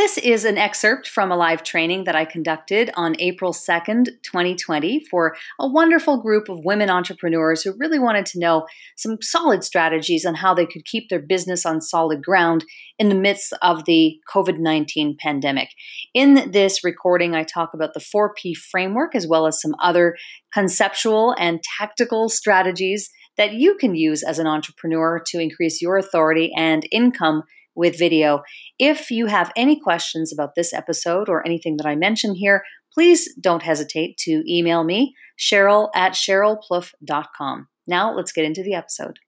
This is an excerpt from a live training that I conducted on April 2nd, 2020, for a wonderful group of women entrepreneurs who really wanted to know some solid strategies on how they could keep their business on solid ground in the midst of the COVID 19 pandemic. In this recording, I talk about the 4P framework as well as some other conceptual and tactical strategies that you can use as an entrepreneur to increase your authority and income with video. If you have any questions about this episode or anything that I mention here, please don't hesitate to email me, Sheryl at SherylPlouffe.com. Now let's get into the episode.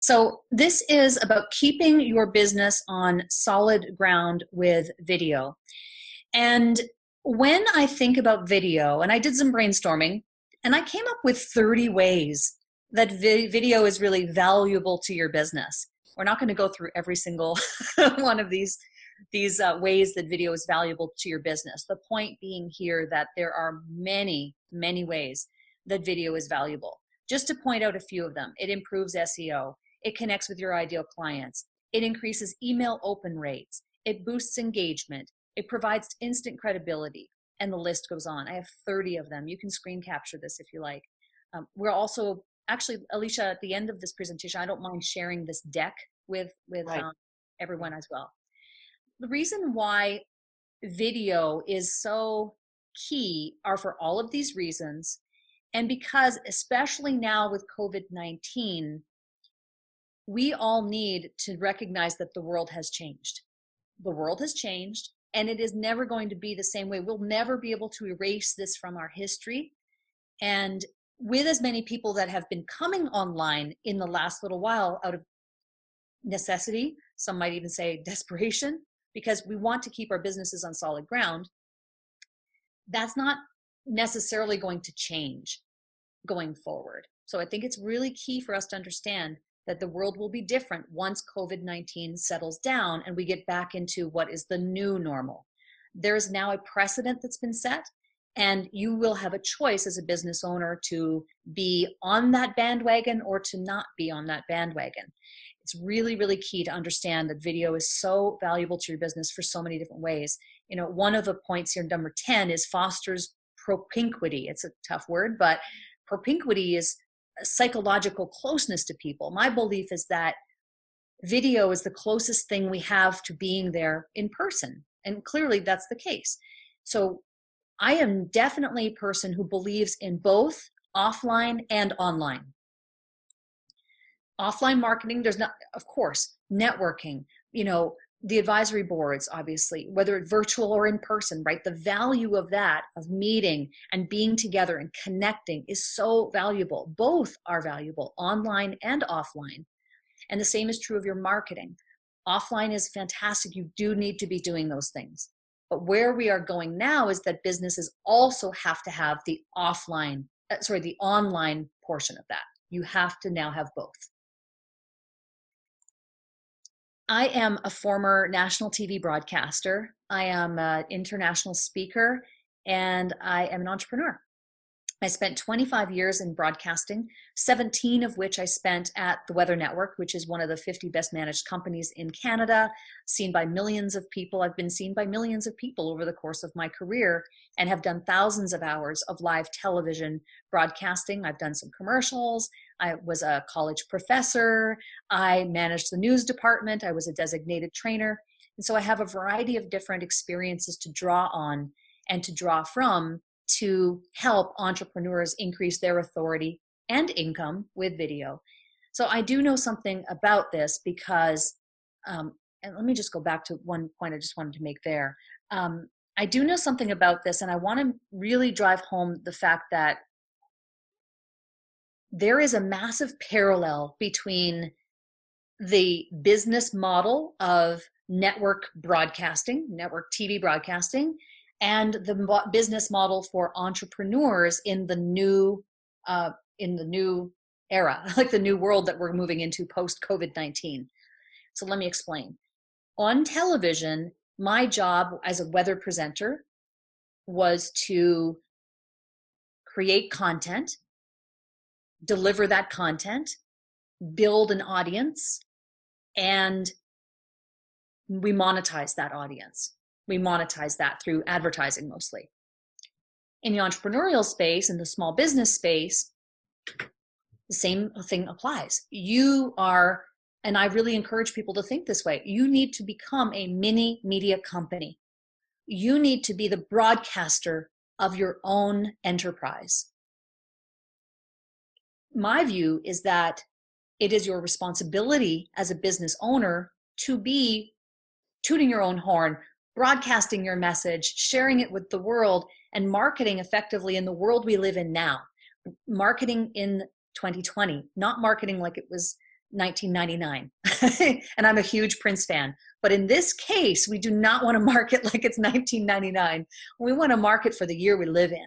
So, this is about keeping your business on solid ground with video. And when I think about video, and I did some brainstorming, and I came up with 30 ways that vi- video is really valuable to your business we're not going to go through every single one of these these uh, ways that video is valuable to your business. The point being here that there are many many ways that video is valuable. Just to point out a few of them it improves seo it connects with your ideal clients it increases email open rates it boosts engagement it provides instant credibility and the list goes on. I have 30 of them. You can screen capture this if you like. Um, we're also actually alicia at the end of this presentation i don't mind sharing this deck with with right. um, everyone as well. The reason why video is so key are for all of these reasons and because especially now with covid-19 we all need to recognize that the world has changed. The world has changed and it is never going to be the same way. We'll never be able to erase this from our history and with as many people that have been coming online in the last little while out of necessity, some might even say desperation, because we want to keep our businesses on solid ground, that's not necessarily going to change going forward. So I think it's really key for us to understand that the world will be different once COVID 19 settles down and we get back into what is the new normal. There is now a precedent that's been set and you will have a choice as a business owner to be on that bandwagon or to not be on that bandwagon. It's really, really key to understand that video is so valuable to your business for so many different ways. You know, one of the points here, number 10, is fosters propinquity. It's a tough word, but propinquity is psychological closeness to people. My belief is that video is the closest thing we have to being there in person. And clearly that's the case. So I am definitely a person who believes in both offline and online. Offline marketing, there's not, of course, networking, you know, the advisory boards, obviously, whether it's virtual or in person, right? The value of that, of meeting and being together and connecting is so valuable. Both are valuable, online and offline. And the same is true of your marketing. Offline is fantastic. You do need to be doing those things. But where we are going now is that businesses also have to have the offline, uh, sorry, the online portion of that. You have to now have both. I am a former national TV broadcaster. I am an international speaker and I am an entrepreneur. I spent 25 years in broadcasting, 17 of which I spent at the Weather Network, which is one of the 50 best managed companies in Canada, seen by millions of people. I've been seen by millions of people over the course of my career and have done thousands of hours of live television broadcasting. I've done some commercials. I was a college professor. I managed the news department. I was a designated trainer. And so I have a variety of different experiences to draw on and to draw from to help entrepreneurs increase their authority and income with video. So I do know something about this because, um, and let me just go back to one point I just wanted to make there. Um, I do know something about this, and I want to really drive home the fact that there is a massive parallel between the business model of network broadcasting, network TV broadcasting, and the business model for entrepreneurs in the new uh, in the new era, like the new world that we're moving into post COVID nineteen. So let me explain. On television, my job as a weather presenter was to create content, deliver that content, build an audience, and we monetize that audience. We monetize that through advertising mostly. In the entrepreneurial space, in the small business space, the same thing applies. You are, and I really encourage people to think this way you need to become a mini media company. You need to be the broadcaster of your own enterprise. My view is that it is your responsibility as a business owner to be tooting your own horn, broadcasting your message, sharing it with the world, and marketing effectively in the world we live in now. Marketing in 2020, not marketing like it was 1999. and I'm a huge Prince fan. But in this case, we do not want to market like it's 1999. We want to market for the year we live in.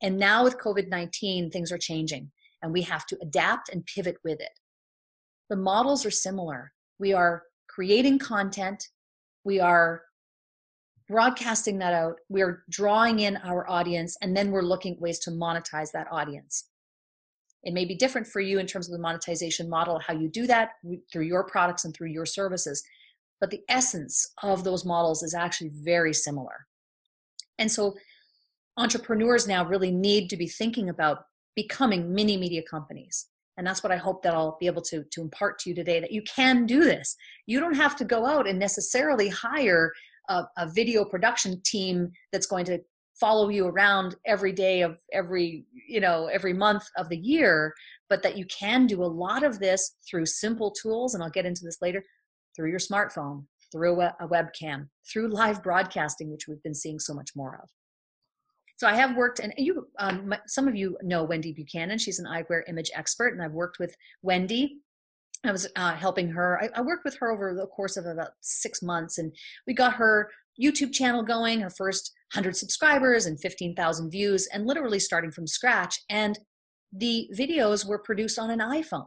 And now with COVID 19, things are changing and we have to adapt and pivot with it. The models are similar. We are creating content, we are broadcasting that out, we're drawing in our audience, and then we're looking at ways to monetize that audience. It may be different for you in terms of the monetization model, how you do that through your products and through your services. But the essence of those models is actually very similar. And so entrepreneurs now really need to be thinking about becoming mini media companies. And that's what I hope that I'll be able to, to impart to you today that you can do this. You don't have to go out and necessarily hire a, a video production team that's going to follow you around every day of every you know every month of the year but that you can do a lot of this through simple tools and i'll get into this later through your smartphone through a, a webcam through live broadcasting which we've been seeing so much more of. So i have worked and you um, some of you know wendy buchanan. She's an eyewear image expert and i've worked with wendy I was uh, helping her. I, I, worked with her over the course of about six months, and we got her YouTube channel going, her first 100 subscribers and 15,000 views, and literally starting from scratch. And the videos were produced on an iPhone,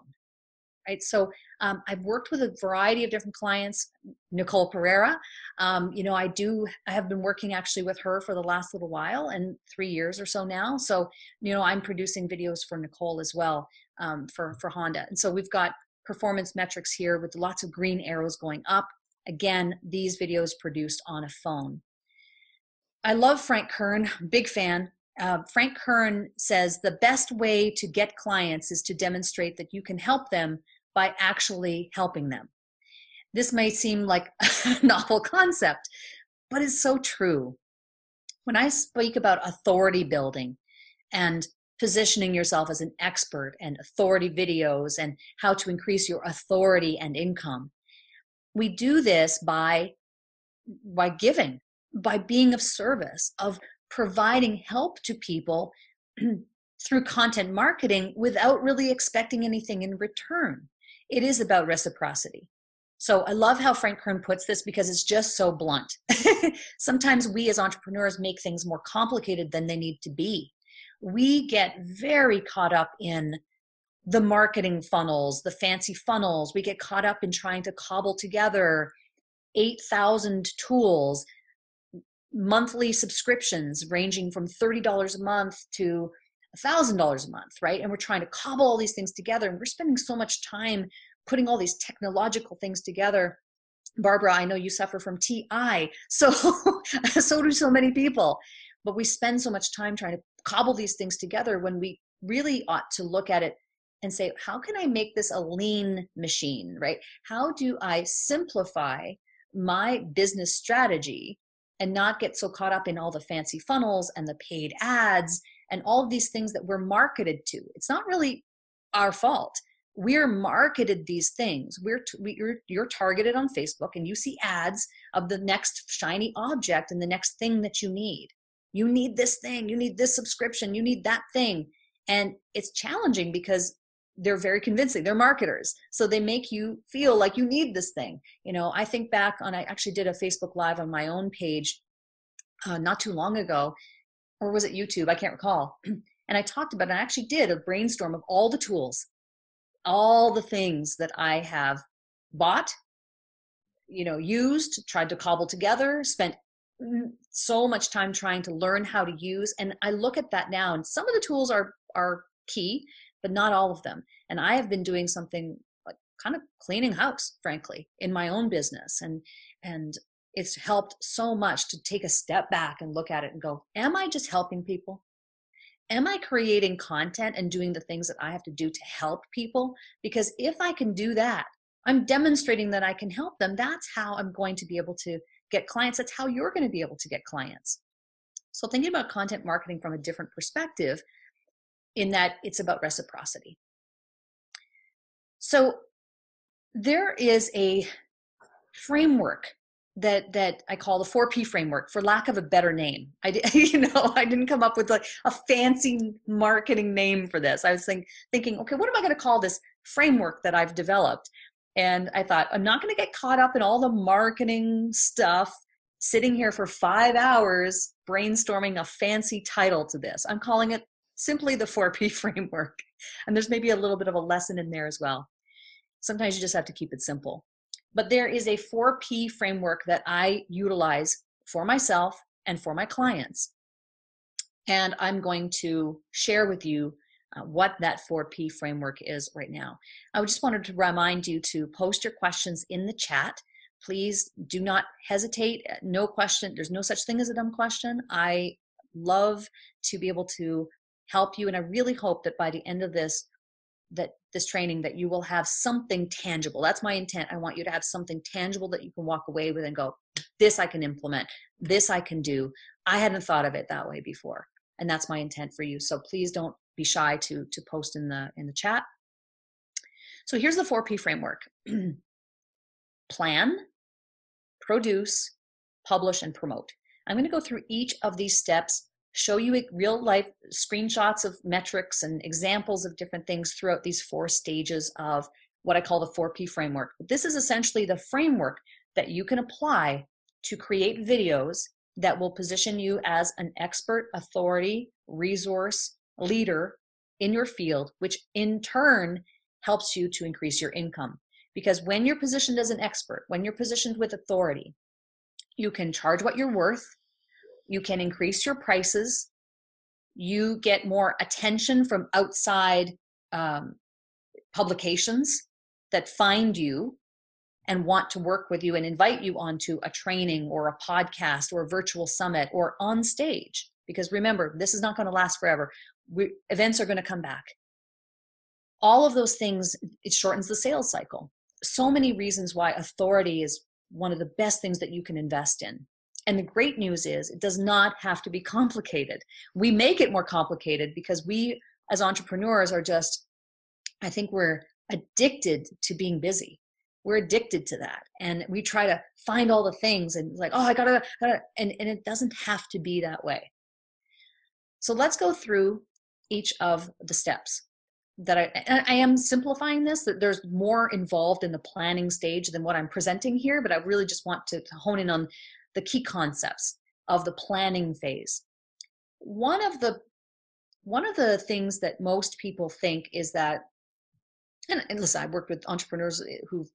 right? So um, I've worked with a variety of different clients. Nicole Pereira, um, you know, I do. I have been working actually with her for the last little while, and three years or so now. So you know, I'm producing videos for Nicole as well um, for for Honda, and so we've got performance metrics here with lots of green arrows going up. Again, these videos produced on a phone. I love Frank Kern, big fan. Uh, Frank Kern says the best way to get clients is to demonstrate that you can help them by actually helping them. This may seem like a novel concept, but it's so true. When I speak about authority building and positioning yourself as an expert and authority videos and how to increase your authority and income. We do this by by giving, by being of service, of providing help to people through content marketing without really expecting anything in return. It is about reciprocity. So I love how Frank Kern puts this because it's just so blunt. Sometimes we as entrepreneurs make things more complicated than they need to be we get very caught up in the marketing funnels, the fancy funnels. We get caught up in trying to cobble together 8,000 tools, monthly subscriptions ranging from $30 a month to $1,000 a month, right? And we're trying to cobble all these things together. And we're spending so much time putting all these technological things together. Barbara, I know you suffer from TI. So, so do so many people. But we spend so much time trying to cobble these things together when we really ought to look at it and say, how can I make this a lean machine, right? How do I simplify my business strategy and not get so caught up in all the fancy funnels and the paid ads and all of these things that we're marketed to? It's not really our fault. We're marketed these things. We're t- we, you're, you're targeted on Facebook and you see ads of the next shiny object and the next thing that you need you need this thing. You need this subscription. You need that thing. And it's challenging because they're very convincing. They're marketers. So they make you feel like you need this thing. You know i think back on i actually did a facebook live on my own page uh, not too long ago. Or was it youtube? I can't recall. And i talked about it. I actually did a brainstorm of all the tools all the things that i have bought you know used tried to cobble together spent so much time trying to learn how to use and i look at that now and some of the tools are are key but not all of them and i have been doing something like kind of cleaning house, frankly, in my own business. And and it's helped so much to take a step back and look at it and go, am I just helping people? Am I creating content and doing the things that I have to do to help people? Because if I can do that, I'm demonstrating that I can help them. That's how I'm going to be able to get clients. That's how you're going to be able to get clients. So, thinking about content marketing from a different perspective, in that it's about reciprocity. So, there is a framework that that I call the 4P framework for lack of a better name. I you know, I didn't come up with like a fancy marketing name for this. I was think, thinking, okay, what am I going to call this framework that I've developed? And I thought, I'm not going to get caught up in all the marketing stuff sitting here for 5 hours brainstorming a fancy title to this. I'm calling it simply the 4P framework. And there's maybe a little bit of a lesson in there as well. Sometimes you just have to keep it simple. But there is a 4P framework that I utilize for myself and for my clients. And I'm going to share with you uh, what that 4P framework is right now. I just wanted to remind you to post your questions in the chat. Please do not hesitate. Uh, no question, there's no such thing as a dumb question. I love to be able to help you, and I really hope that by the end of this, that this training that you will have something tangible that's my intent i want you to have something tangible that you can walk away with and go this i can implement this i can do i hadn't thought of it that way before and that's my intent for you so please don't be shy to to post in the in the chat. So here's the 4p framework. Plan produce publish and promote. I'm going to go through each of these steps show you real life screenshots of metrics and examples of different things throughout these four stages of what I call the 4P framework. This is essentially the framework that you can apply to create videos that will position you as an expert, authority, resource, leader in your field, which in turn helps you to increase your income. Because when you're positioned as an expert, when you're positioned with authority, you can charge what you're worth you can increase your prices you get more attention from outside um, publications that find you and want to work with you and invite you onto a training or a podcast or a virtual summit or on stage because remember this is not going to last forever we, events are going to come back all of those things it shortens the sales cycle so many reasons why authority is one of the best things that you can invest in and the great news is it does not have to be complicated. We make it more complicated because we as entrepreneurs are just, I think we're addicted to being busy. We're addicted to that. And we try to find all the things and like, oh, I gotta, gotta and, and it doesn't have to be that way. So let's go through each of the steps that I, I am simplifying this that there's more involved in the planning stage than what i'm presenting here but i really just want to, hone in on the key concepts of the planning phase. One of the one of the things that most people think is that, and, and listen, i've worked with entrepreneurs eh, who've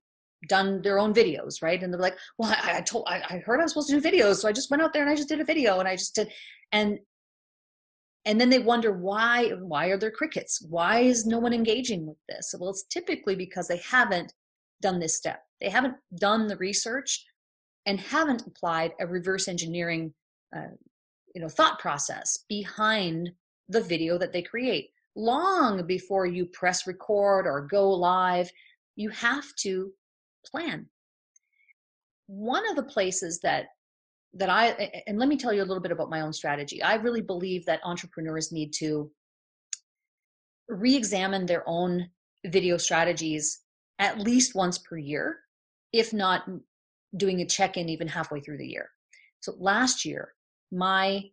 done their own videos, right? And they're like, "Well, I, I told, I, I heard I was supposed to do videos, so I just went out there and I just did a video, and I just did." And and then they wonder why why are there crickets? Why is no one engaging with this? Well it's typically because they haven't done this step. They haven't done the research and haven't applied a reverse engineering uh, you know thought process behind the video that they create. Long before you press record or go live you have to plan. One of the places that that i and let me tell you a little bit about my own strategy i really believe that entrepreneurs need to re-examine their own video strategies at least once per year if not doing a check in even halfway through the year. So last year, my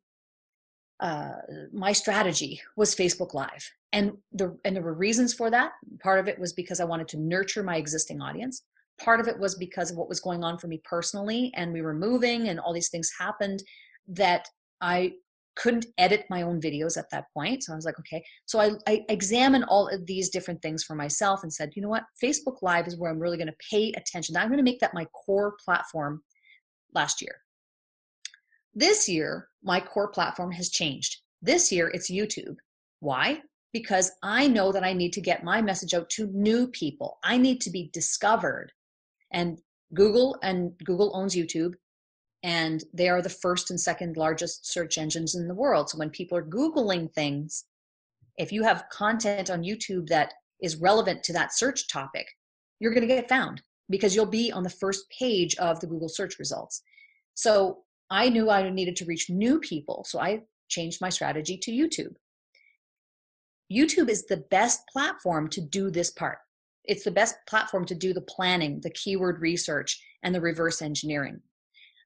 uh, my strategy was Facebook Live, and the and there were reasons for that. Part of it was because I wanted to nurture my existing audience. Part of it was because of what was going on for me personally, and we were moving, and all these things happened that I couldn't edit my own videos at that point. So I was like, okay. So I, I examined all of these different things for myself and said, you know what? Facebook Live is where I'm really going to pay attention. I'm going to make that my core platform last year. This year, my core platform has changed. This year, it's YouTube. Why? because I know that I need to get my message out to new people. I need to be discovered. And Google and Google owns YouTube and they are the first and second largest search engines in the world. So when people are Googling things, if you have content on YouTube that is relevant to that search topic, you're going to get found because you'll be on the first page of the Google search results. So I knew I needed to reach new people. So I changed my strategy to YouTube. YouTube is the best platform to do this part. It's the best platform to do the planning, the keyword research, and the reverse engineering.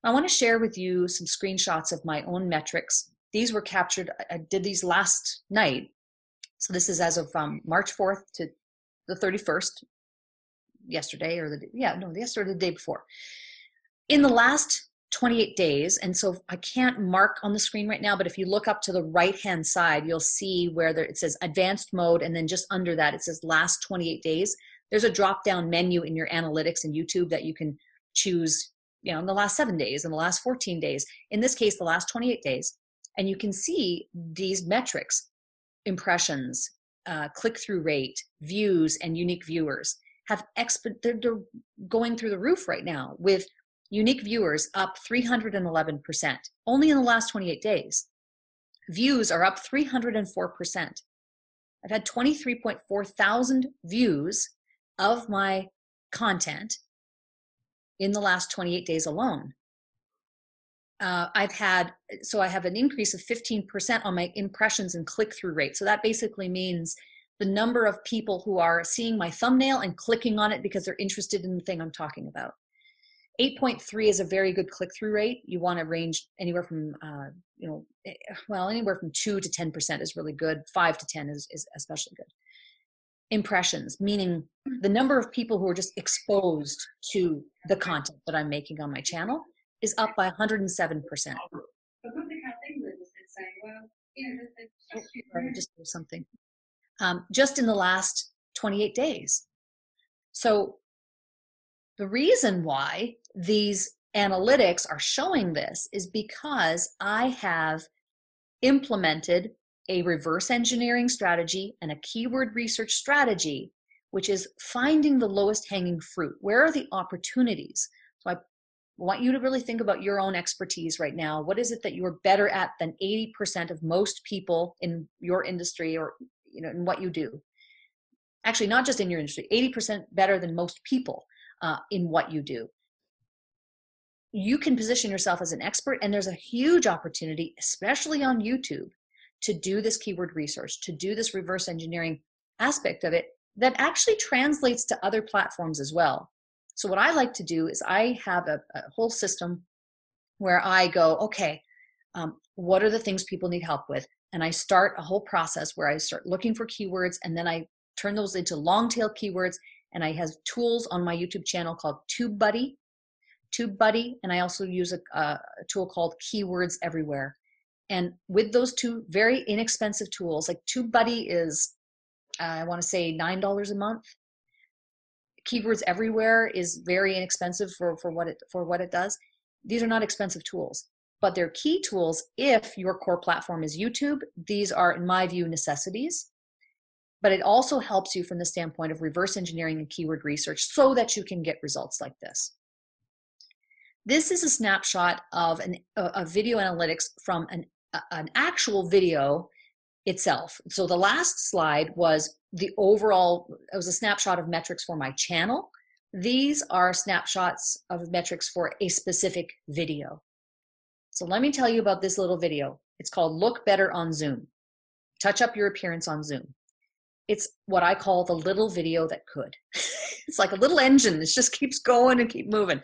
I want to share with you some screenshots of my own metrics. These were captured, I did these last night. So this is as of um, March 4th to the 31st, yesterday or the, yeah, no, yesterday or the day before. In the last 28 days, and so I can't mark on the screen right now, but if you look up to the right hand side, you'll see where there, it says advanced mode, and then just under that, it says last 28 days. There's a drop down menu in your analytics and YouTube that you can choose you know in the last seven days in the last 14 days. In this case the last 28 days. And you can see these metrics impressions uh, click-through rate views and unique viewers have exp- they're, they're going through the roof right now with unique viewers up 311% only in the last 28 days views are up 304% i've had 23.4 thousand views of my content in the last 28 days alone. Uh, I've had, so I have an increase of 15% on my impressions and click through rate. So that basically means the number of people who are seeing my thumbnail and clicking on it because they're interested in the thing I'm talking about. 8.3 is a very good click through rate. You want to range anywhere from, uh, you know, eh, well, anywhere from 2 to 10% is really good. 5 to 10 is, is especially good impressions, meaning the number of people who are just exposed to the content that I'm making on my channel is up by 107%. just do something. Um, just in the last 28 days. So the reason why these analytics are showing this is because I have implemented a reverse engineering strategy and a keyword research strategy, which is finding the lowest hanging fruit. Where are the opportunities? So I want you to really think about your own expertise right now. What is it that you're better at than 80% of most people in your industry or you know in what you do? Actually, not just in your industry, 80% better than most people uh, in what you do you can position yourself as an expert and there's a huge opportunity especially on youtube to do this keyword research, to do this reverse engineering aspect of it that actually translates to other platforms as well. So, what I like to do is I have a, a whole system where I go, okay, um, what are the things people need help with? And I start a whole process where I start looking for keywords and then I turn those into long tail keywords. And I have tools on my YouTube channel called TubeBuddy, TubeBuddy, and I also use a, a tool called Keywords Everywhere. And with those two very inexpensive tools, like TubeBuddy is, uh, I want to say $9 a month. Keywords Everywhere is very inexpensive for, for, what it, for what it does. These are not expensive tools, but they're key tools if your core platform is YouTube. These are, in my view, necessities. But it also helps you from the standpoint of reverse engineering and keyword research so that you can get results like this. This is a snapshot of an, a, video analytics from an an actual video itself. So the last slide was the overall, it was a snapshot of metrics for my channel. These are snapshots of metrics for a specific video. So let me tell you about this little video. It's called Look Better on Zoom. Touch up your appearance on Zoom. It's what I call the little video that could. it's like a little engine that just keeps going and keep moving.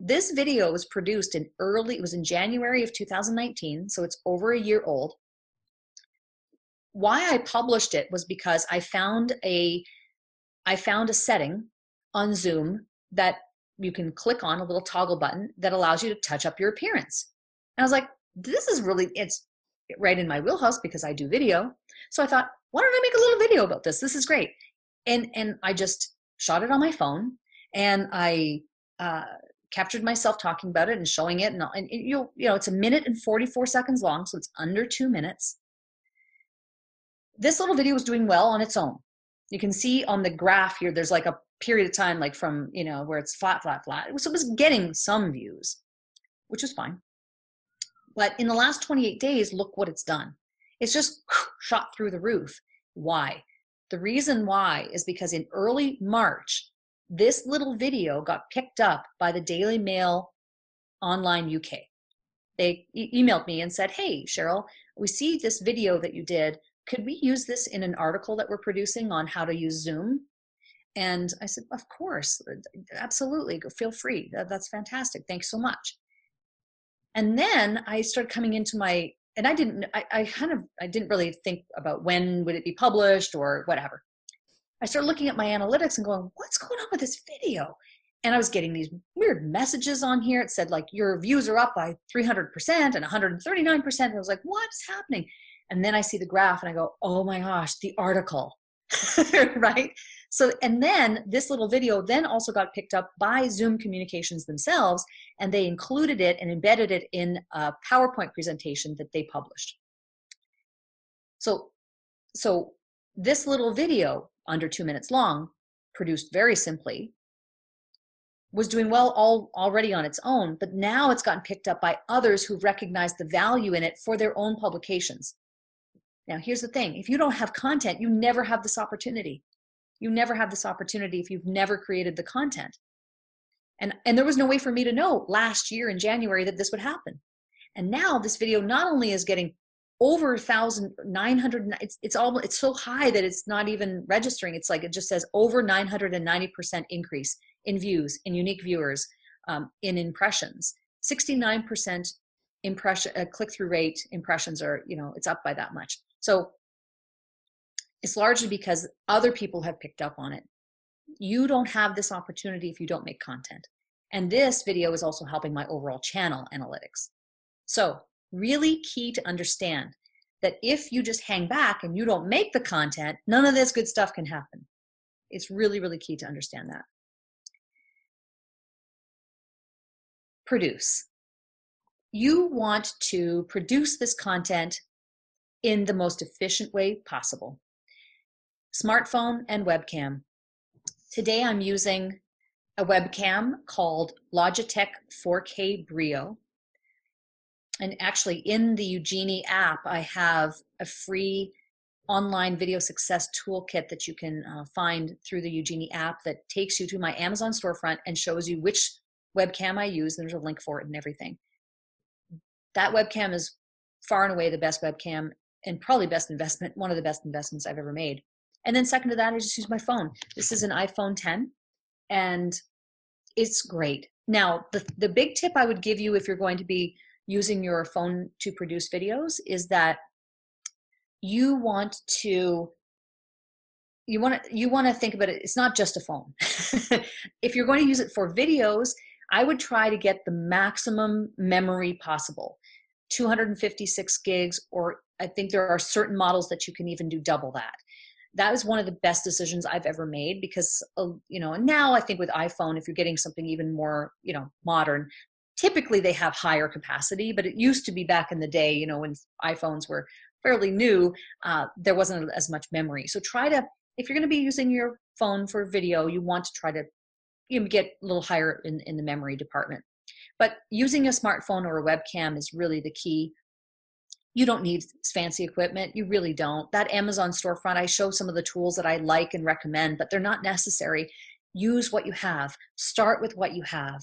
This video was produced in early, it was in January of 2019, so it's over a year old. Why I published it was because I found a I found a setting on Zoom that you can click on a little toggle button that allows you to touch up your appearance. And I was like, this is really it's right in my wheelhouse because I do video. So I thought, why don't I make a little video about this? This is great. And and I just shot it on my phone and I uh, captured myself talking about it and showing it and, and you'll you know it's a minute and 44 seconds long so it's under two minutes this little video was doing well on its own. You can see on the graph here, there's like a period of time, like from, you know, where it's flat, flat, flat. So it was getting some views, which was fine. But in the last 28 days, look what it's done. It's just shot through the roof. Why? The reason why is because in early March, this little video got picked up by the Daily Mail Online UK. They e- emailed me and said, Hey, Sheryl, we see this video that you did. Could we use this in an article that we're producing on how to use Zoom? And I said, Of course, uh, absolutely, feel free. That's fantastic. Thanks so much. And then I started coming into my, and I didn't, I, I kind of, I didn't really think about when would it be published or whatever. I started looking at my analytics and going, what's going on with this video? And I was getting these weird messages on here. It said like your views are up by 300% and 139%. And I was like, what's happening? And then I see the graph and I go, oh my gosh, the article, right? So, and then this little video then also got picked up by Zoom Communications themselves, and they included it and embedded it in a PowerPoint presentation that they published. So, so this little video under two minutes long, produced very simply, was doing well all already on its own, but now it's gotten picked up by others who recognize the value in it for their own publications. Now, here's the thing if you don't have content, you never have this opportunity. You never have this opportunity if you've never created the content. And, and there was no way for me to know last year in January that this would happen. And now this video not only is getting over 1900 it's it's all it's so high that it's not even registering it's like it just says over 990% increase in views in unique viewers um, in impressions 69% impression uh, click-through rate impressions are you know it's up by that much so it's largely because other people have picked up on it you don't have this opportunity if you don't make content and this video is also helping my overall channel analytics so really key to understand that if you just hang back and you don't make the content, none of this good stuff can happen. It's really, really key to understand that. Produce. You want to produce this content in the most efficient way possible. Smartphone and webcam. Today I'm using a webcam called Logitech 4K Brio and actually in the Eugenie app, I have a free online video success toolkit that you can uh, find through the Eugenie app that takes you to my Amazon storefront and shows you which webcam I use. There's a link for it and everything. That webcam is far and away the best webcam and probably best investment, one of the best investments I've ever made. And then second to that, I just use my phone. This is an iPhone 10 and it's great. Now, the, the big tip I would give you if you're going to be using your phone to produce videos is that you want to you want to you want to think about it it's not just a phone if you're going to use it for videos i would try to get the maximum memory possible 256 gigs or i think there are certain models that you can even do double that that is one of the best decisions i've ever made because uh, you know now i think with iphone if you're getting something even more you know modern typically they have higher capacity but it used to be back in the day you know when iphones were fairly new uh, there wasn't as much memory. So try to if you're going to be using your phone for video you want to try to you know, get a little higher in, in the memory department. But using a smartphone or a webcam is really the key you don't need fancy equipment you really don't. That amazon storefront i show some of the tools that i like and recommend but they're not necessary. Use what you have. Start with what you have.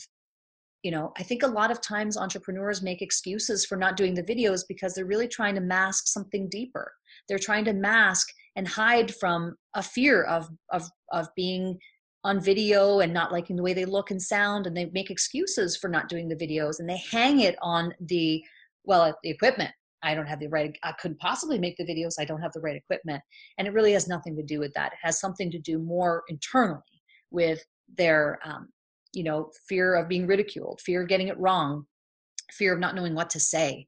You know i think a lot of times entrepreneurs make excuses for not doing the videos because they're really trying to mask something deeper. They're trying to mask and hide from a fear of of of being on video and not liking the way they look and sound and they make excuses for not doing the videos and they hang it on the well the equipment i don't have the right i couldn't possibly make the videos i don't have the right equipment. And it really has nothing to do with that. It has something to do more internally with their um, you know fear of being ridiculed fear of getting it wrong fear of not knowing what to say.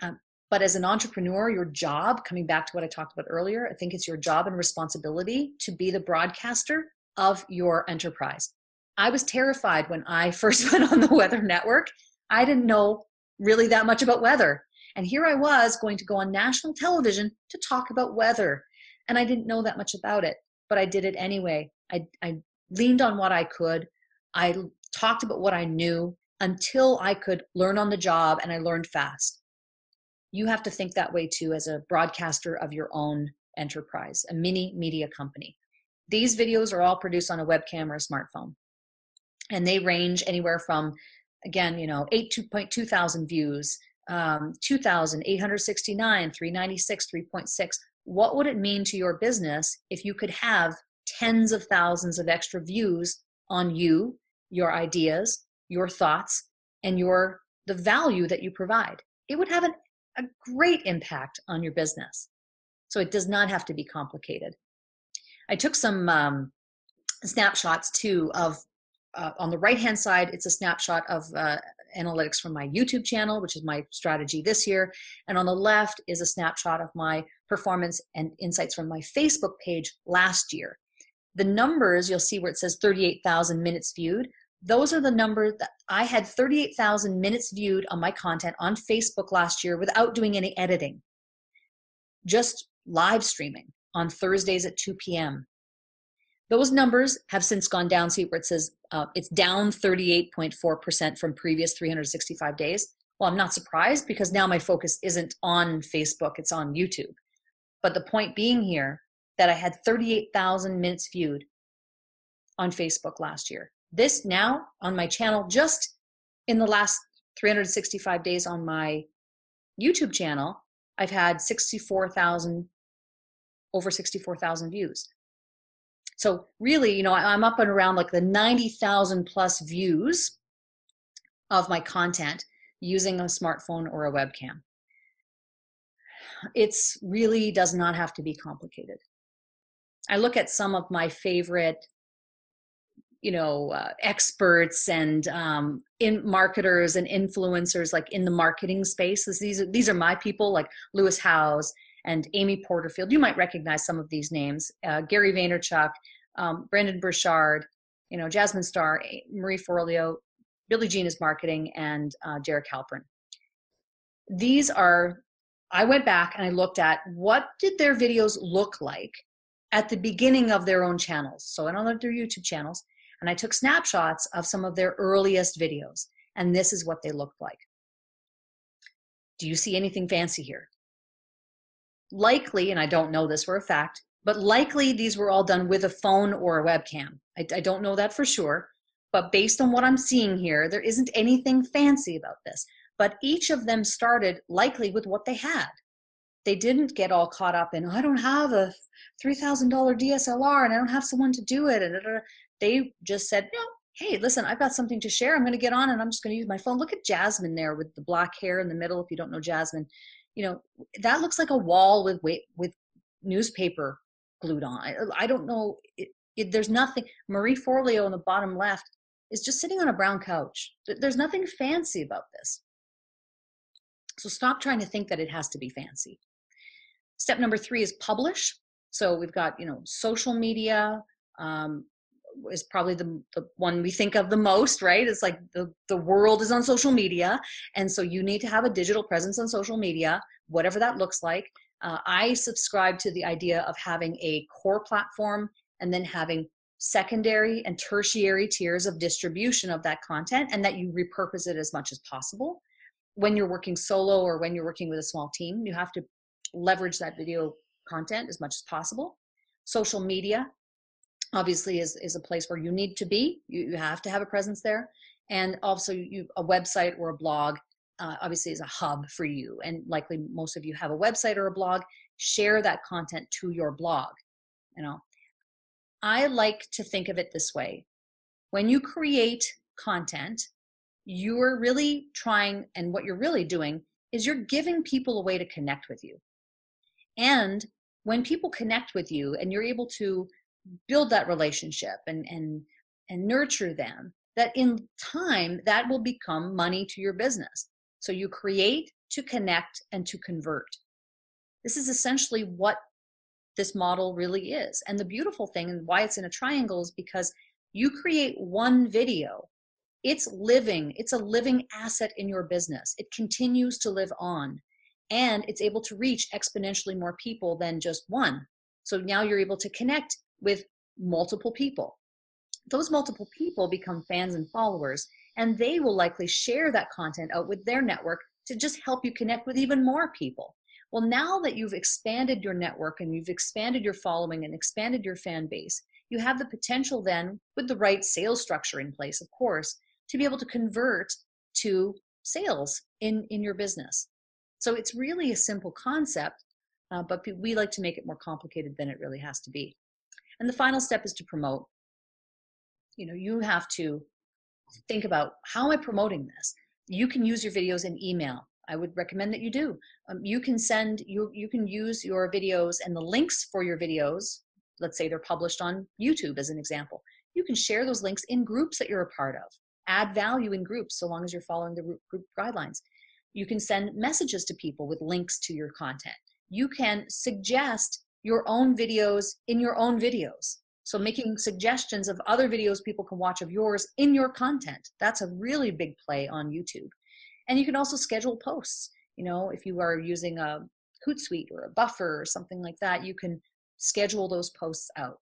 Um, but as an entrepreneur your job coming back to what i talked about earlier i think it's your job and responsibility to be the broadcaster of your enterprise. I was terrified when i first went on the weather network. I didn't know really that much about weather and here i was going to go on national television to talk about weather And I didn't know that much about it, but I did it anyway. I, I leaned on what I could. I talked about what I knew until I could learn on the job and I learned fast. You have to think that way too as a broadcaster of your own enterprise, a mini media company. These videos are all produced on a webcam or a smartphone. And they range anywhere from, again, you know, 8.2 thousand views, um, 2,869, 396, 3.6. What would it mean to your business if you could have tens of thousands of extra views on you, your ideas, your thoughts, and your the value that you provide? It would have an, a great impact on your business. So it does not have to be complicated. I took some um, snapshots too of uh, on the right hand side, it's a snapshot of uh, analytics from my YouTube channel, which is my strategy this year. And on the left is a snapshot of my performance and insights from my Facebook page last year. The numbers you'll see where it says 38,000 minutes viewed. Those are the numbers that I had 38,000 minutes viewed on my content on Facebook last year without doing any editing. Just live streaming on Thursdays at 2 p.m. Those numbers have since gone down. See where it says uh, it's down 38.4% from previous 365 days. Well, I'm not surprised because now my focus isn't on Facebook, it's on YouTube. But the point being here that I had 38,000 minutes viewed on Facebook last year. This now on my channel, just in the last 365 days on my YouTube channel, I've had 64,000 over 64,000 views. So really, you know, I'm up and around like the 90,000 plus views of my content using a smartphone or a webcam. It's really does not have to be complicated. I look at some of my favorite, you know, uh, experts and um, in marketers and influencers, like in the marketing space. These are, these are my people, like Lewis Howes and Amy Porterfield. You might recognize some of these names. Uh, Gary Vaynerchuk, um, Brendon Burchard, you know, Jasmine Star, Marie Forleo, Billy Gene is marketing, and uh, Derek Halpern. These are, I went back and I looked at what did their videos look like at the beginning of their own channels. So I don't know their YouTube channels. And I took snapshots of some of their earliest videos. And this is what they looked like. Do you see anything fancy here? Likely, and I don't know this for a fact, but likely these were all done with a phone or a webcam. I, I don't know that for sure, but based on what I'm seeing here, there isn't anything fancy about this. But each of them started likely with what they had. They didn't get all caught up in, I don't have a $3,000 DSLR and I don't have someone to do it. They just said, no, hey, listen, I've got something to share. I'm going to get on and I'm just going to use my phone. Look at Jasmine there with the black hair in the middle. If you don't know Jasmine, you know that looks like a wall with with newspaper glued on i, I don't know it, it, there's nothing marie forleo in the bottom left is just sitting on a brown couch. There's nothing fancy about this. So stop trying to think that it has to be fancy. Step number three is publish. So we've got you know social media um, is probably the, the one we think of the most right? It's like the, the world is on social media and so you need to have a digital presence on social media whatever that looks like. Uh, i subscribe to the idea of having a core platform and then having secondary and tertiary tiers of distribution of that content and that you repurpose it as much as possible. When you're working solo or when you're working with a small team you have to leverage that video content as much as possible. Social media obviously is, is a place where you need to be. You, you have to have a presence there. And also you a website or a blog uh, obviously is a hub for you. And likely most of you have a website or a blog. Share that content to your blog you know. I like to think of it this way. When you create content you're really trying and what you're really doing is you're giving people a way to connect with you. And when people connect with you and you're able to build that relationship and and and nurture them that in time that will become money to your business. So you create to connect and to convert. This is essentially what this model really is. And the beautiful thing and why it's in a triangle is because you create one video. It's living it's a living asset in your business. It continues to live on and it's able to reach exponentially more people than just one. So now you're able to connect with multiple people. Those multiple people become fans and followers, and they will likely share that content out with their network to just help you connect with even more people. Well, now that you've expanded your network and you've expanded your following and expanded your fan base, you have the potential then, with the right sales structure in place, of course, to be able to convert to sales in, in your business. So it's really a simple concept, uh, but we like to make it more complicated than it really has to be. And the final step is to promote. You know, you have to think about how am I promoting this? You can use your videos in email. I would recommend that you do. Um, you can send you you can use your videos and the links for your videos. Let's say they're published on YouTube as an example. You can share those links in groups that you're a part of. Add value in groups so long as you're following the group guidelines. You can send messages to people with links to your content. You can suggest your own videos in your own videos. So making suggestions of other videos people can watch of yours in your content. That's a really big play on YouTube. And you can also schedule posts. You know, if you are using a Hootsuite or a Buffer or something like that, you can schedule those posts out.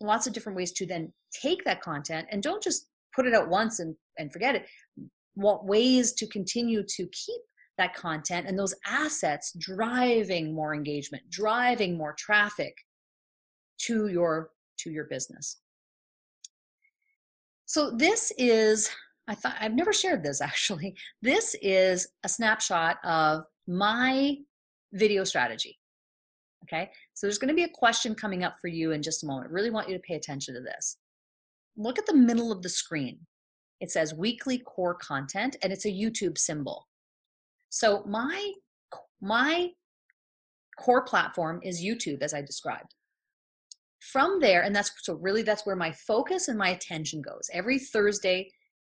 Lots of different ways to then take that content and don't just put it out once and, and forget it. What ways to continue to keep that content and those assets driving more engagement, driving more traffic to your to your business. So this is I thought I've never shared this actually. This is a snapshot of my video strategy. Okay? So there's going to be a question coming up for you in just a moment. Really want you to pay attention to this. Look at the middle of the screen. It says weekly core content and it's a YouTube symbol. So my my core platform is YouTube as I described. From there, and that's so really that's where my focus and my attention goes. Every Thursday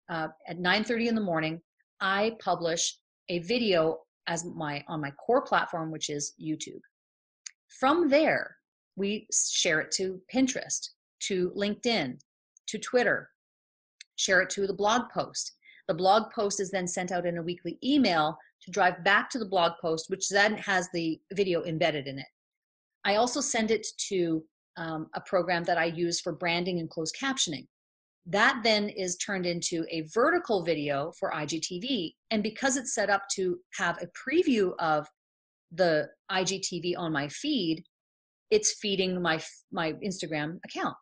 uh, at 9:30 in the morning, I publish a video as my on my core platform, which is YouTube. From there, we share it to Pinterest, to LinkedIn, to Twitter, share it to the blog post. The blog post is then sent out in a weekly email drive back to the blog post, which then has the video embedded in it. I also send it to um, a program that I use for branding and closed captioning. That then is turned into a vertical video for IGTV. And because it's set up to have a preview of the IGTV on my feed, it's feeding my my Instagram account.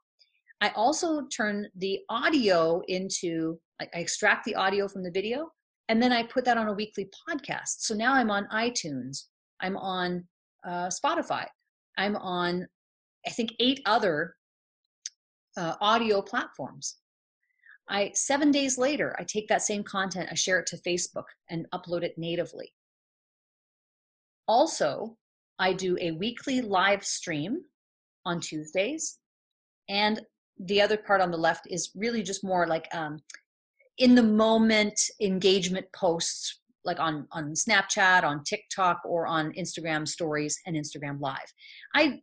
I also turn the audio into I extract the audio from the video and then I put that on a weekly podcast. So now I'm on iTunes, I'm on uh, Spotify, I'm on, I think, eight other uh, audio platforms. I seven days later, I take that same content, I share it to Facebook and upload it natively. Also, I do a weekly live stream on Tuesdays, and the other part on the left is really just more like um, in the moment engagement posts like on on Snapchat, on TikTok, or on Instagram stories and Instagram live. I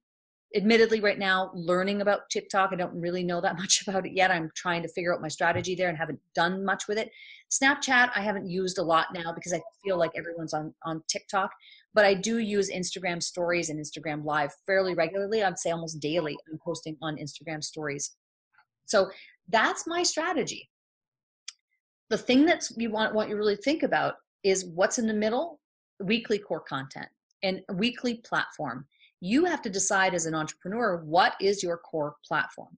admittedly right now learning about TikTok. I don't really know that much about it yet. I'm trying to figure out my strategy there and haven't done much with it. Snapchat I haven't used a lot now because I feel like everyone's on on TikTok, but I do use Instagram stories and Instagram live fairly regularly. I'd say almost daily I'm posting on Instagram stories. So that's my strategy the thing that's you want what you really think about is what's in the middle? Weekly core content and weekly platform. You have to decide as an entrepreneur what is your core platform